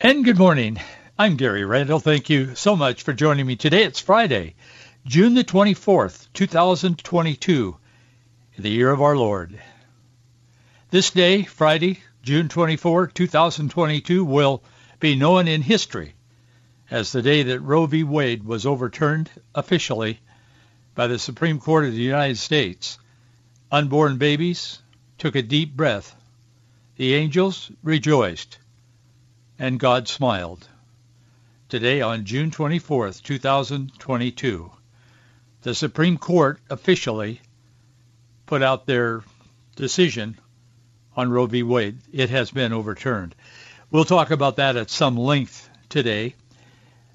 And good morning. I'm Gary Randall. Thank you so much for joining me today. It's Friday, June the 24th, 2022, the year of our Lord. This day, Friday, June 24, 2022, will be known in history as the day that Roe v. Wade was overturned officially by the Supreme Court of the United States. Unborn babies took a deep breath. The angels rejoiced and God smiled. Today on June 24th, 2022, the Supreme Court officially put out their decision on Roe v. Wade. It has been overturned. We'll talk about that at some length today.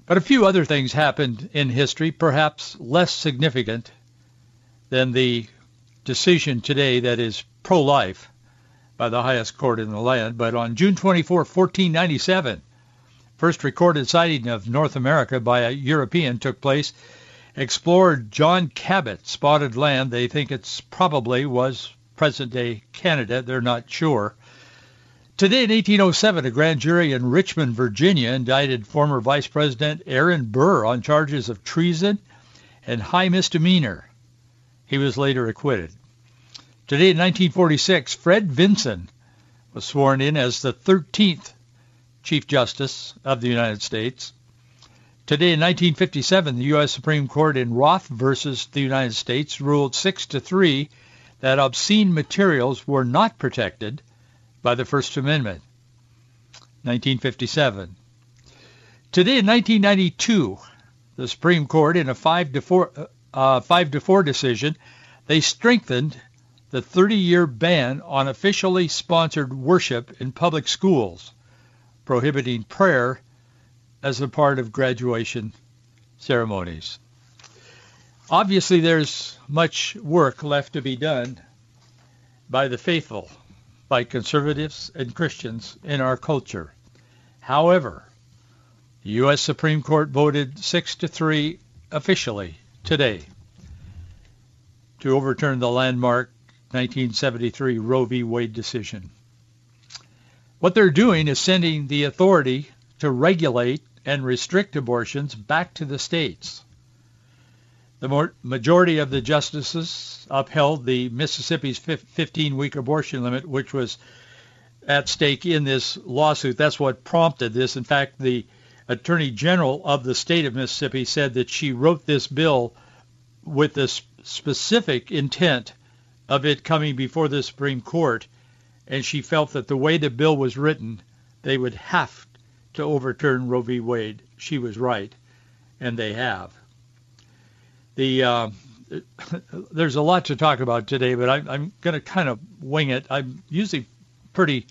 But a few other things happened in history, perhaps less significant than the decision today that is pro-life by the highest court in the land. But on June 24, 1497, first recorded sighting of North America by a European took place. Explorer John Cabot spotted land. They think it's probably was present-day Canada. They're not sure. Today in 1807, a grand jury in Richmond, Virginia, indicted former Vice President Aaron Burr on charges of treason and high misdemeanor. He was later acquitted. Today in 1946, Fred Vinson was sworn in as the 13th Chief Justice of the United States. Today in 1957, the U.S. Supreme Court in Roth versus the United States ruled 6 to 3 that obscene materials were not protected by the First Amendment. 1957. Today in 1992, the Supreme Court in a 5 to 4 uh, 5 to 4 decision, they strengthened the 30-year ban on officially sponsored worship in public schools, prohibiting prayer as a part of graduation ceremonies. Obviously, there's much work left to be done by the faithful, by conservatives and Christians in our culture. However, the U.S. Supreme Court voted 6 to 3 officially today to overturn the landmark 1973 Roe v. Wade decision. What they're doing is sending the authority to regulate and restrict abortions back to the states. The majority of the justices upheld the Mississippi's 15-week abortion limit, which was at stake in this lawsuit. That's what prompted this. In fact, the Attorney General of the state of Mississippi said that she wrote this bill with this specific intent of it coming before the Supreme Court, and she felt that the way the bill was written, they would have to overturn Roe v. Wade. She was right, and they have. The uh, there's a lot to talk about today, but I, I'm going to kind of wing it. I'm usually pretty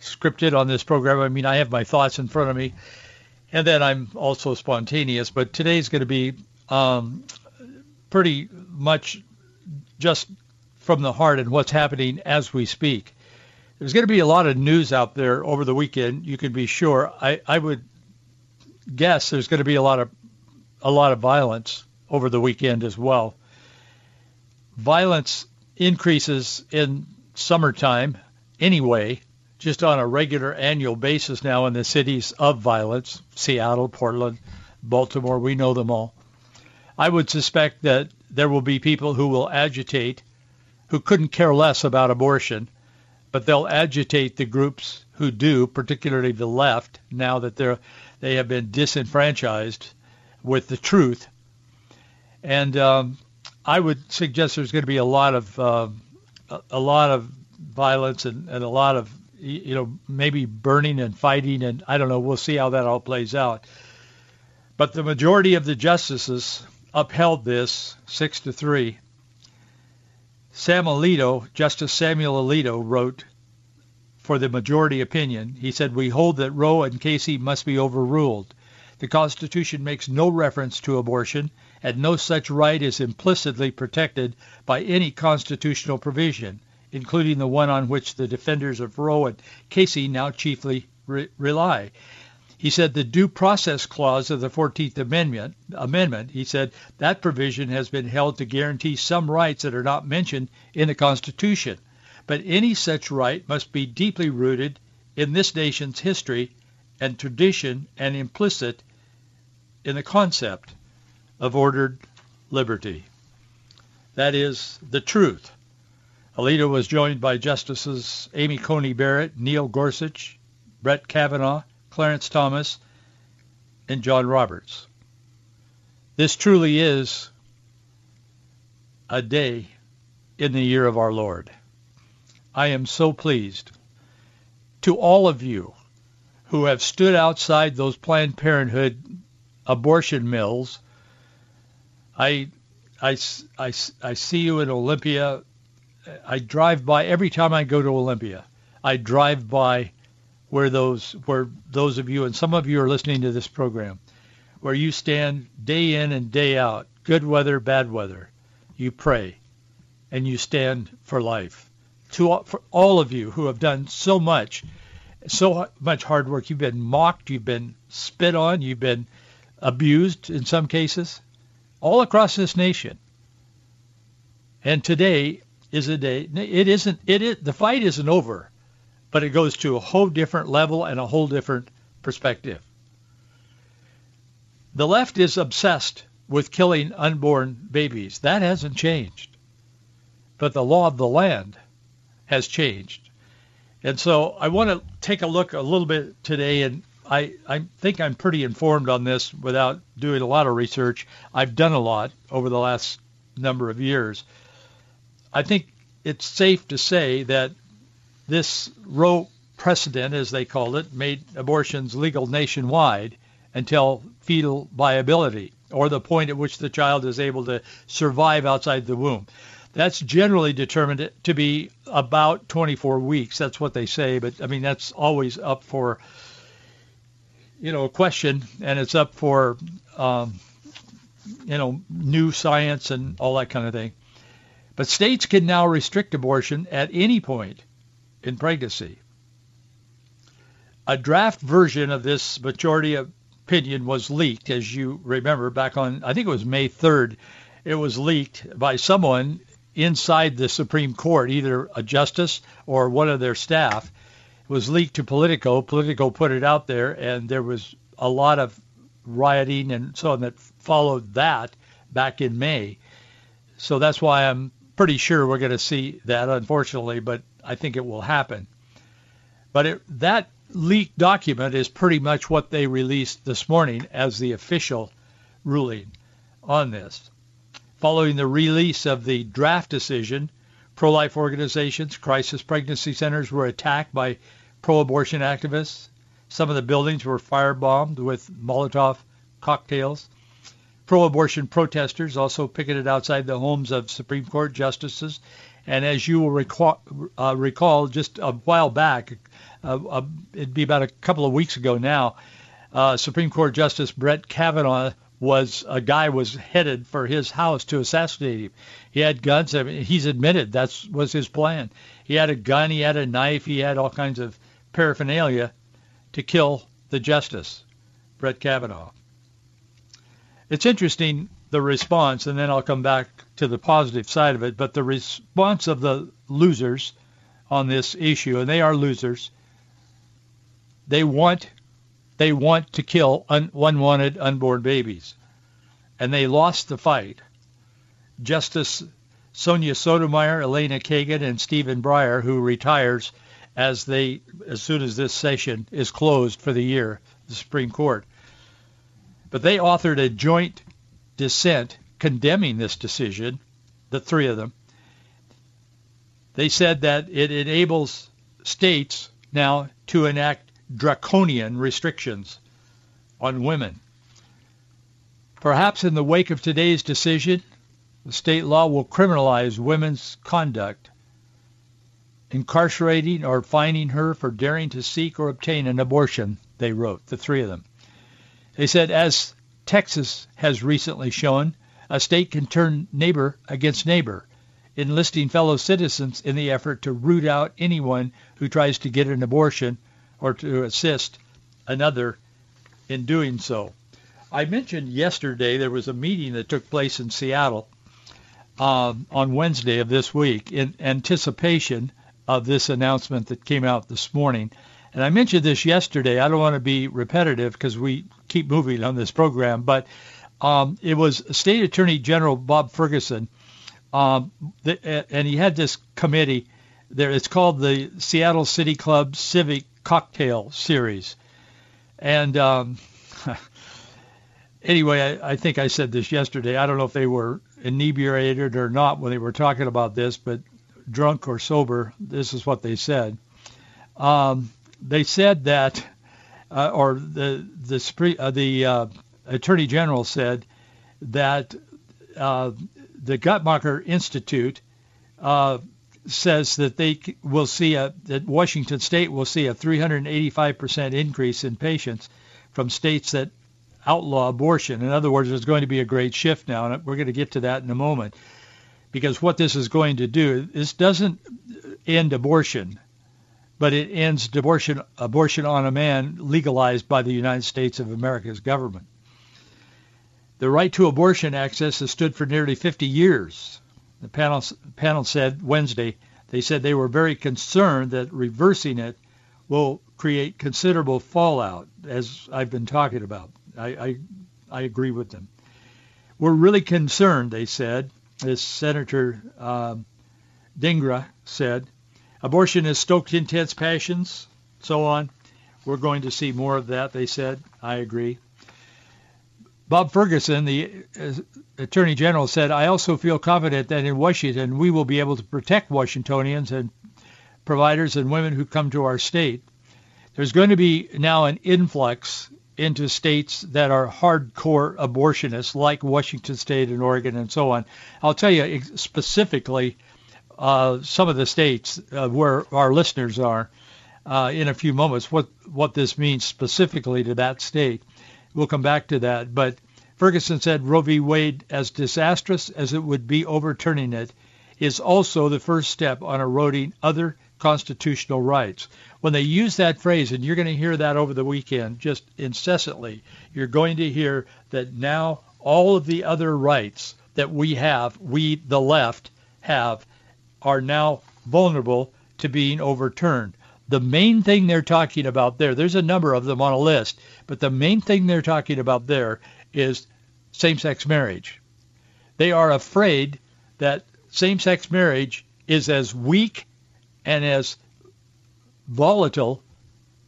scripted on this program. I mean, I have my thoughts in front of me, and then I'm also spontaneous. But today's going to be um, pretty much just from the heart and what's happening as we speak. There's going to be a lot of news out there over the weekend. You can be sure. I, I would guess there's going to be a lot of a lot of violence over the weekend as well. Violence increases in summertime anyway, just on a regular annual basis now in the cities of violence, Seattle, Portland, Baltimore, we know them all. I would suspect that there will be people who will agitate who couldn't care less about abortion, but they'll agitate the groups who do, particularly the left, now that they're they have been disenfranchised with the truth. And um, I would suggest there's going to be a lot of uh, a lot of violence and, and a lot of you know maybe burning and fighting and I don't know. We'll see how that all plays out. But the majority of the justices upheld this six to three. Sam Alito, Justice Samuel Alito wrote, for the majority opinion. He said, we hold that Roe and Casey must be overruled. The Constitution makes no reference to abortion, and no such right is implicitly protected by any constitutional provision, including the one on which the defenders of Roe and Casey now chiefly re- rely. He said the due process clause of the 14th Amendment, amendment, he said that provision has been held to guarantee some rights that are not mentioned in the Constitution. But any such right must be deeply rooted in this nation's history and tradition and implicit in the concept of ordered liberty. That is the truth. Alito was joined by Justices Amy Coney Barrett, Neil Gorsuch, Brett Kavanaugh, Clarence Thomas, and John Roberts. This truly is a day in the year of our Lord. I am so pleased. To all of you who have stood outside those Planned Parenthood abortion mills, I, I, I, I see you in Olympia. I drive by every time I go to Olympia. I drive by where those where those of you and some of you are listening to this program, where you stand day in and day out, good weather, bad weather, you pray, and you stand for life to for all of you who have done so much, so much hard work. You've been mocked, you've been spit on, you've been abused in some cases, all across this nation. And today is a day. It isn't. It is the fight isn't over, but it goes to a whole different level and a whole different perspective. The left is obsessed with killing unborn babies. That hasn't changed. But the law of the land has changed. And so I want to take a look a little bit today, and I, I think I'm pretty informed on this without doing a lot of research. I've done a lot over the last number of years. I think it's safe to say that this Roe precedent, as they called it, made abortions legal nationwide until fetal viability, or the point at which the child is able to survive outside the womb. That's generally determined to be about 24 weeks. That's what they say, but I mean that's always up for you know a question, and it's up for um, you know new science and all that kind of thing. But states can now restrict abortion at any point in pregnancy. A draft version of this majority opinion was leaked, as you remember, back on I think it was May 3rd. It was leaked by someone inside the Supreme Court, either a justice or one of their staff. It was leaked to Politico. Politico put it out there, and there was a lot of rioting and so on that followed that back in May. So that's why I'm pretty sure we're going to see that, unfortunately, but I think it will happen. But it, that leaked document is pretty much what they released this morning as the official ruling on this. Following the release of the draft decision, pro-life organizations, crisis pregnancy centers were attacked by pro-abortion activists. Some of the buildings were firebombed with Molotov cocktails. Pro-abortion protesters also picketed outside the homes of Supreme Court justices. And as you will recall, uh, recall just a while back, uh, uh, it'd be about a couple of weeks ago now, uh, Supreme Court Justice Brett Kavanaugh was a guy was headed for his house to assassinate him. He had guns. I mean, he's admitted that was his plan. He had a gun. He had a knife. He had all kinds of paraphernalia to kill the justice, Brett Kavanaugh. It's interesting the response, and then I'll come back to the positive side of it. But the response of the losers on this issue, and they are losers. They want they want to kill un- unwanted unborn babies. And they lost the fight. Justice Sonia Sotomayor, Elena Kagan, and Stephen Breyer, who retires as they as soon as this session is closed for the year, the Supreme Court. But they authored a joint dissent condemning this decision, the three of them. They said that it enables states now to enact draconian restrictions on women. Perhaps in the wake of today's decision, the state law will criminalize women's conduct incarcerating or fining her for daring to seek or obtain an abortion, they wrote, the three of them. They said, as Texas has recently shown, a state can turn neighbor against neighbor, enlisting fellow citizens in the effort to root out anyone who tries to get an abortion or to assist another in doing so. I mentioned yesterday there was a meeting that took place in Seattle uh, on Wednesday of this week in anticipation of this announcement that came out this morning. And I mentioned this yesterday. I don't want to be repetitive because we keep moving on this program, but um, it was State Attorney General Bob Ferguson, um, the, and he had this committee there. It's called the Seattle City Club Civic Cocktail Series, and um, anyway, I, I think I said this yesterday. I don't know if they were inebriated or not when they were talking about this, but drunk or sober, this is what they said. Um, they said that, uh, or the the uh, the uh, attorney general said that uh, the Guttmacher Institute uh, says that they will see a that Washington State will see a 385 percent increase in patients from states that outlaw abortion. In other words, there's going to be a great shift now, and we're going to get to that in a moment. Because what this is going to do, this doesn't end abortion, but it ends abortion, abortion on a man legalized by the United States of America's government. The right to abortion access has stood for nearly 50 years. The panel, panel said Wednesday, they said they were very concerned that reversing it will create considerable fallout, as I've been talking about. I, I, I agree with them. We're really concerned, they said, as Senator uh, Dhingra said. Abortion has stoked intense passions, so on. We're going to see more of that, they said. I agree. Bob Ferguson, the uh, Attorney General, said, I also feel confident that in Washington we will be able to protect Washingtonians and providers and women who come to our state. There's going to be now an influx into states that are hardcore abortionists, like Washington State and Oregon and so on. I'll tell you specifically uh, some of the states uh, where our listeners are uh, in a few moments, what, what this means specifically to that state. We'll come back to that. But Ferguson said Roe v. Wade, as disastrous as it would be overturning it, is also the first step on eroding other constitutional rights when they use that phrase, and you're going to hear that over the weekend just incessantly, you're going to hear that now all of the other rights that we have, we, the left, have, are now vulnerable to being overturned. The main thing they're talking about there, there's a number of them on a list, but the main thing they're talking about there is same-sex marriage. They are afraid that same-sex marriage is as weak and as volatile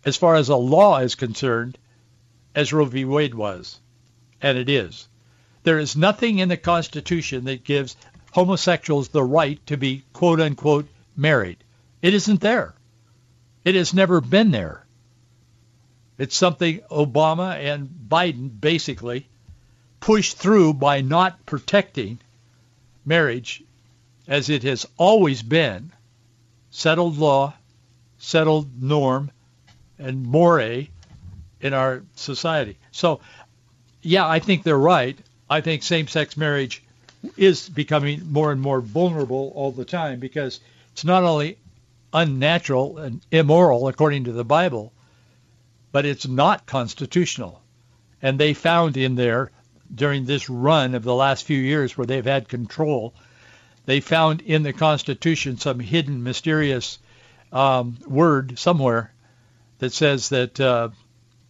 as far as a law is concerned as Roe v. Wade was. And it is. There is nothing in the Constitution that gives homosexuals the right to be quote unquote married. It isn't there. It has never been there. It's something Obama and Biden basically pushed through by not protecting marriage as it has always been settled law settled norm and more in our society. So, yeah, I think they're right. I think same-sex marriage is becoming more and more vulnerable all the time because it's not only unnatural and immoral according to the Bible, but it's not constitutional. And they found in there during this run of the last few years where they've had control, they found in the Constitution some hidden mysterious um, word somewhere that says that uh,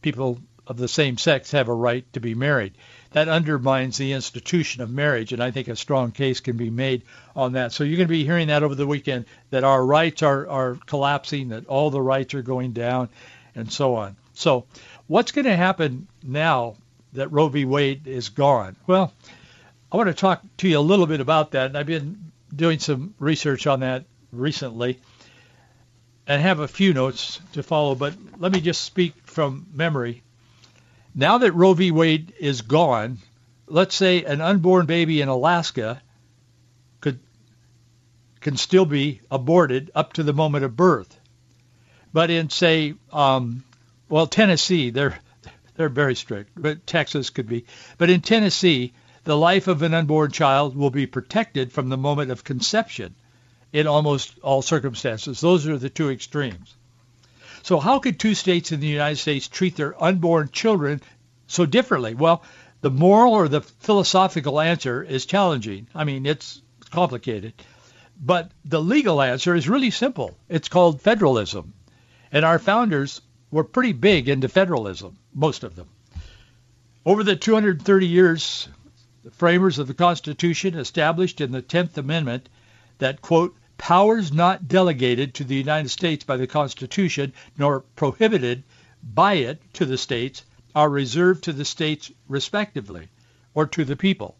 people of the same sex have a right to be married. That undermines the institution of marriage, and I think a strong case can be made on that. So you're going to be hearing that over the weekend, that our rights are, are collapsing, that all the rights are going down, and so on. So what's going to happen now that Roe v. Wade is gone? Well, I want to talk to you a little bit about that, and I've been doing some research on that recently and have a few notes to follow, but let me just speak from memory. Now that Roe v. Wade is gone, let's say an unborn baby in Alaska could can still be aborted up to the moment of birth. But in, say, um, well, Tennessee, they're they're very strict, but Texas could be. But in Tennessee, the life of an unborn child will be protected from the moment of conception in almost all circumstances. Those are the two extremes. So how could two states in the United States treat their unborn children so differently? Well, the moral or the philosophical answer is challenging. I mean, it's complicated. But the legal answer is really simple. It's called federalism. And our founders were pretty big into federalism, most of them. Over the 230 years, the framers of the Constitution established in the 10th Amendment that, quote, powers not delegated to the United States by the Constitution nor prohibited by it to the states are reserved to the states respectively or to the people.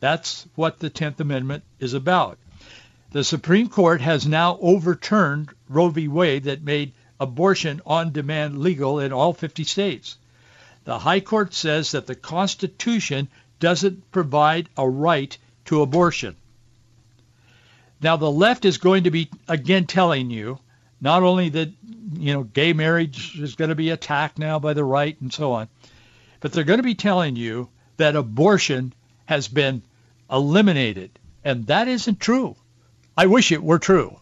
That's what the 10th Amendment is about. The Supreme Court has now overturned Roe v. Wade that made abortion on demand legal in all 50 states. The High Court says that the Constitution doesn't provide a right to abortion. Now the left is going to be again telling you not only that you know gay marriage is going to be attacked now by the right and so on, but they're going to be telling you that abortion has been eliminated, and that isn't true. I wish it were true.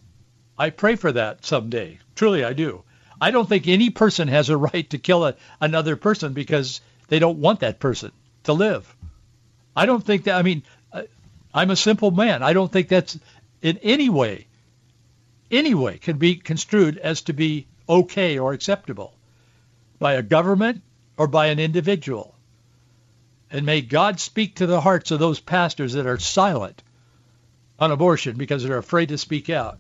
I pray for that someday. Truly, I do. I don't think any person has a right to kill a, another person because they don't want that person to live. I don't think that. I mean, I'm a simple man. I don't think that's in any way, any way can be construed as to be okay or acceptable by a government or by an individual. And may God speak to the hearts of those pastors that are silent on abortion because they're afraid to speak out,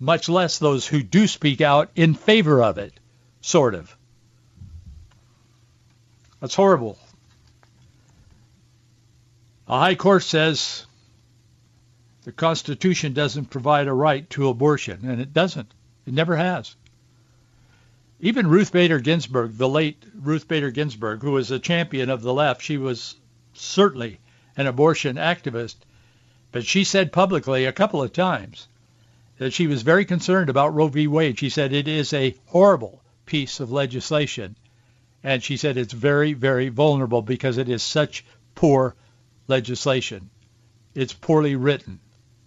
much less those who do speak out in favor of it, sort of. That's horrible. A high court says the Constitution doesn't provide a right to abortion, and it doesn't. It never has. Even Ruth Bader Ginsburg, the late Ruth Bader Ginsburg, who was a champion of the left, she was certainly an abortion activist, but she said publicly a couple of times that she was very concerned about Roe v. Wade. She said it is a horrible piece of legislation, and she said it's very, very vulnerable because it is such poor legislation. It's poorly written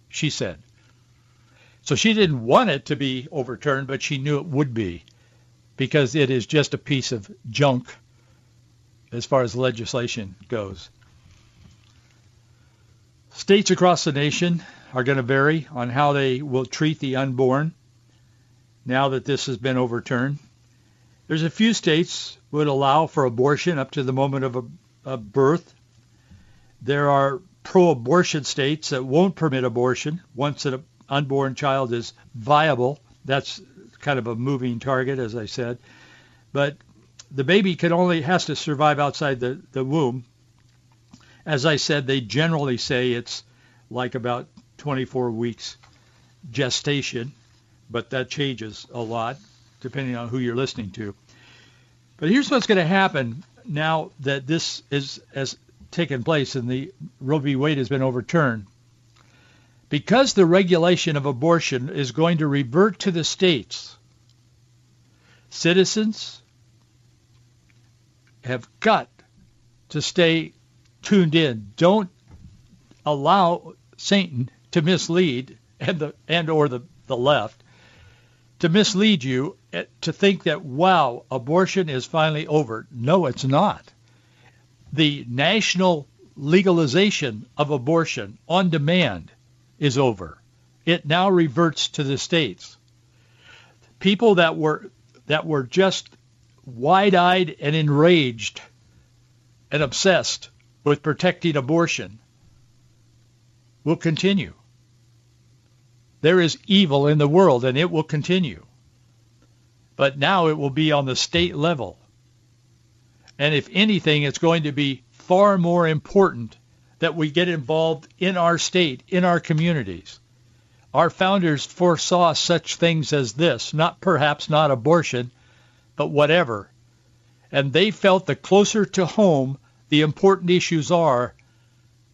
she said. So she didn't want it to be overturned, but she knew it would be because it is just a piece of junk as far as legislation goes. States across the nation are going to vary on how they will treat the unborn now that this has been overturned. There's a few states would allow for abortion up to the moment of a, birth. There are pro-abortion states that won't permit abortion once an unborn child is viable. That's kind of a moving target, as I said. But the baby can only has to survive outside the, the womb. As I said, they generally say it's like about 24 weeks gestation, but that changes a lot depending on who you're listening to. But here's what's going to happen now that this is as taken place and the Roe v. Wade has been overturned. Because the regulation of abortion is going to revert to the states, citizens have got to stay tuned in. Don't allow Satan to mislead and the and or the, the left to mislead you eh, to think that wow, abortion is finally over. No, it's not the national legalization of abortion on demand is over. It now reverts to the states. People that were that were just wide-eyed and enraged and obsessed with protecting abortion will continue. There is evil in the world and it will continue. But now it will be on the state level. And if anything, it's going to be far more important that we get involved in our state, in our communities. Our founders foresaw such things as this, not perhaps not abortion, but whatever. And they felt the closer to home the important issues are,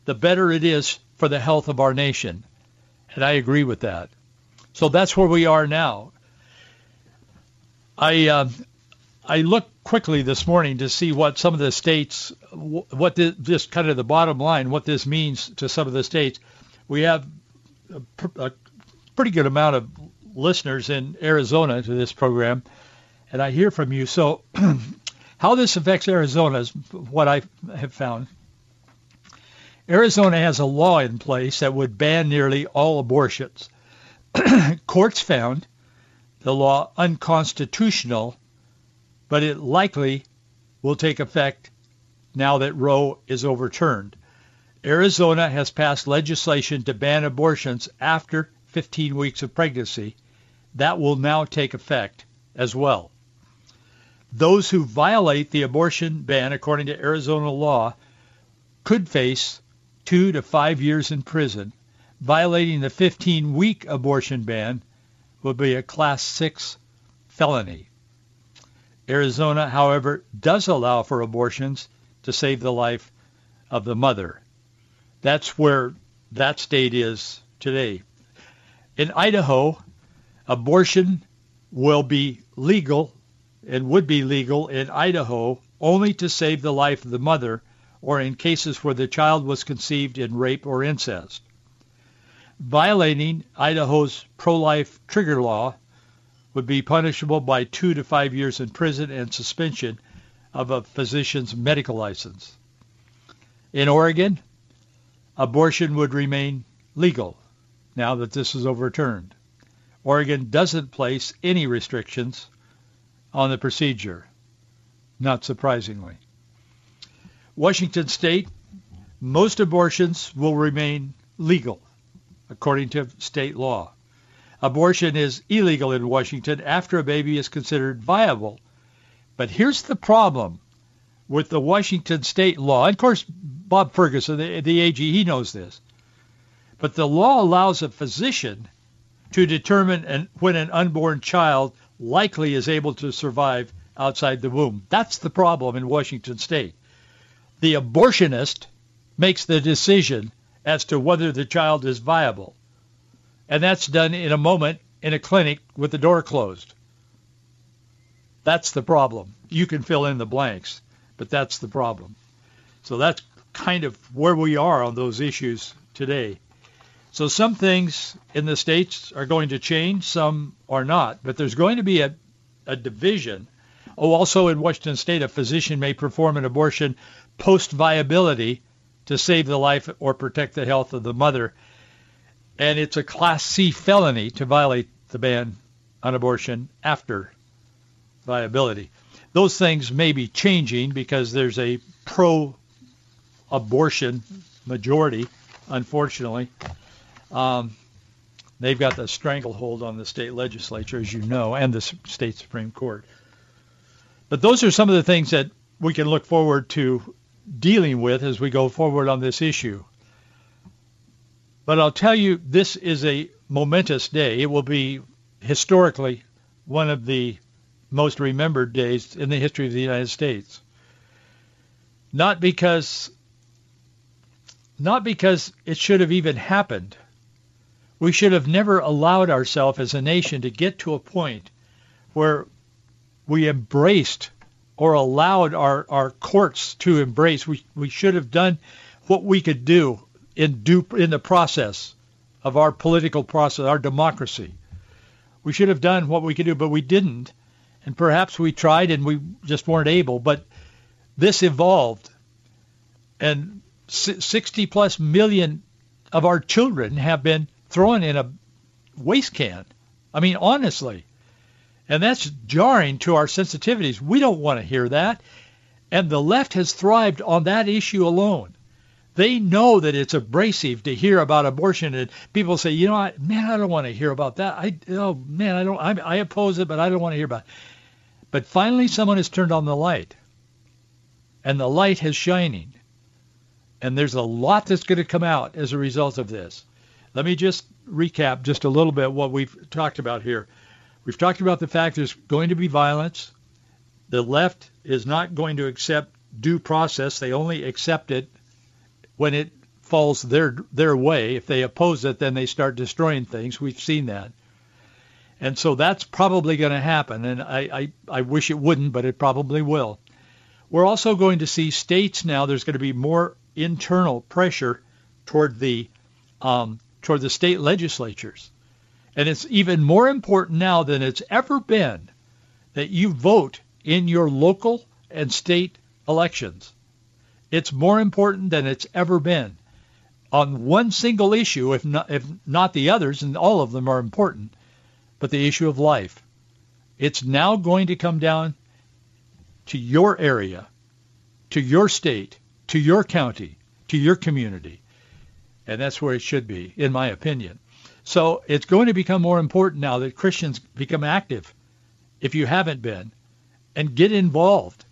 the better it is for the health of our nation. And I agree with that. So that's where we are now. I uh, I looked quickly this morning to see what some of the states, what this, just kind of the bottom line, what this means to some of the states. We have a, a pretty good amount of listeners in Arizona to this program, and I hear from you. So how this affects Arizona is what I have found. Arizona has a law in place that would ban nearly all abortions. Courts found the law unconstitutional, but it likely will take effect now that Roe is overturned. Arizona has passed legislation to ban abortions after 15 weeks of pregnancy. That will now take effect as well. Those who violate the abortion ban, according to Arizona law, could face two to five years in prison. Violating the 15-week abortion ban will be a Class 6 felony. Arizona, however, does allow for abortions to save the life of the mother. That's where that state is today. In Idaho, abortion will be legal and would be legal in Idaho only to save the life of the mother or in cases where the child was conceived in rape or incest. Violating Idaho's pro-life trigger law would be punishable by two to five years in prison and suspension of a physician's medical license. In Oregon, abortion would remain legal now that this is overturned. Oregon doesn't place any restrictions on the procedure, not surprisingly. Washington State, most abortions will remain legal according to state law. Abortion is illegal in Washington after a baby is considered viable. But here's the problem with the Washington state law. And of course, Bob Ferguson, the, the AG, he knows this. But the law allows a physician to determine an, when an unborn child likely is able to survive outside the womb. That's the problem in Washington state. The abortionist makes the decision as to whether the child is viable. And that's done in a moment in a clinic with the door closed. That's the problem. You can fill in the blanks, but that's the problem. So that's kind of where we are on those issues today. So some things in the states are going to change, some are not, but there's going to be a, a division. Oh, also in Washington State, a physician may perform an abortion post-viability to save the life or protect the health of the mother. And it's a Class C felony to violate the ban on abortion after viability. Those things may be changing because there's a pro-abortion majority, unfortunately. Um, they've got the stranglehold on the state legislature, as you know, and the state Supreme Court. But those are some of the things that we can look forward to dealing with as we go forward on this issue. But I'll tell you, this is a momentous day. It will be historically one of the most remembered days in the history of the United States. Not because not because it should have even happened. We should have never allowed ourselves as a nation to get to a point where we embraced or allowed our, our courts to embrace. We, we should have done what we could do in, due, in the process of our political process, our democracy. We should have done what we could do, but we didn't. And perhaps we tried and we just weren't able. But this evolved. And 60 plus million of our children have been thrown in a waste can. I mean, honestly. And that's jarring to our sensitivities. We don't want to hear that. And the left has thrived on that issue alone. They know that it's abrasive to hear about abortion, and people say, you know, man, I don't want to hear about that. I, oh man, I don't. I, I oppose it, but I don't want to hear about it. But finally, someone has turned on the light, and the light is shining, and there's a lot that's going to come out as a result of this. Let me just recap just a little bit what we've talked about here. We've talked about the fact there's going to be violence. The left is not going to accept due process. They only accept it when it falls their their way. If they oppose it, then they start destroying things. We've seen that. And so that's probably going to happen. And I, I, I wish it wouldn't, but it probably will. We're also going to see states now, there's going to be more internal pressure toward the, um, toward the state legislatures. And it's even more important now than it's ever been that you vote in your local and state elections. It's more important than it's ever been on one single issue, if not, if not the others, and all of them are important but the issue of life. It's now going to come down to your area, to your state, to your county, to your community. And that's where it should be, in my opinion. So it's going to become more important now that Christians become active, if you haven't been, and get involved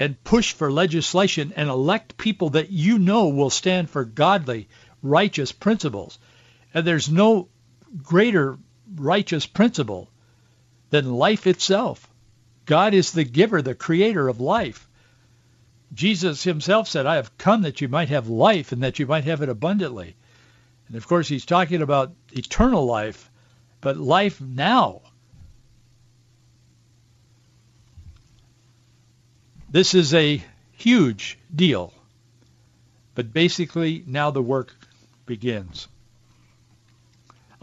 and push for legislation and elect people that you know will stand for godly, righteous principles. And there's no greater righteous principle than life itself. God is the giver, the creator of life. Jesus himself said, I have come that you might have life and that you might have it abundantly. And of course, he's talking about eternal life, but life now. This is a huge deal. But basically, now the work begins.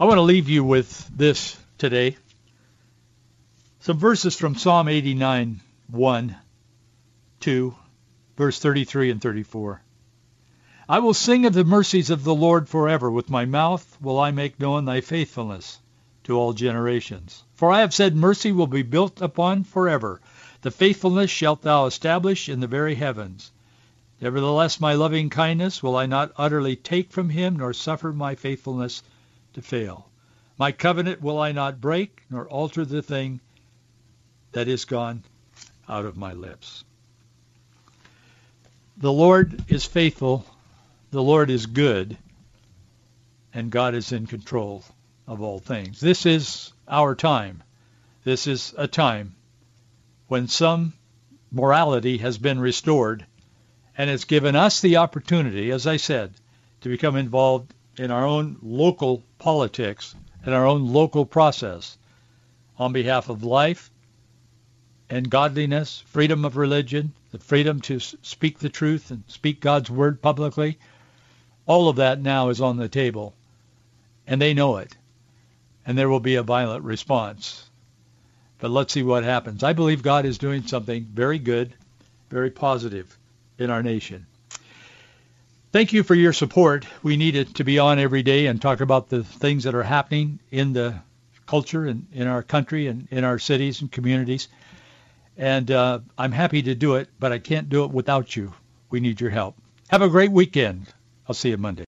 I want to leave you with this today. Some verses from Psalm 89, 1, 2, verse 33 and 34. I will sing of the mercies of the Lord forever. With my mouth will I make known thy faithfulness to all generations. For I have said, mercy will be built upon forever. The faithfulness shalt thou establish in the very heavens. Nevertheless, my loving kindness will I not utterly take from him, nor suffer my faithfulness to fail. My covenant will I not break, nor alter the thing that is gone out of my lips. The Lord is faithful, the Lord is good, and God is in control of all things. This is our time. This is a time when some morality has been restored and it's given us the opportunity, as I said, to become involved in our own local politics and our own local process on behalf of life and godliness, freedom of religion, the freedom to speak the truth and speak God's word publicly. All of that now is on the table, and they know it, and there will be a violent response. But let's see what happens. I believe God is doing something very good, very positive in our nation. Thank you for your support. We need it to be on every day and talk about the things that are happening in the culture and in our country and in our cities and communities. And uh, I'm happy to do it, but I can't do it without you. We need your help. Have a great weekend. I'll see you Monday.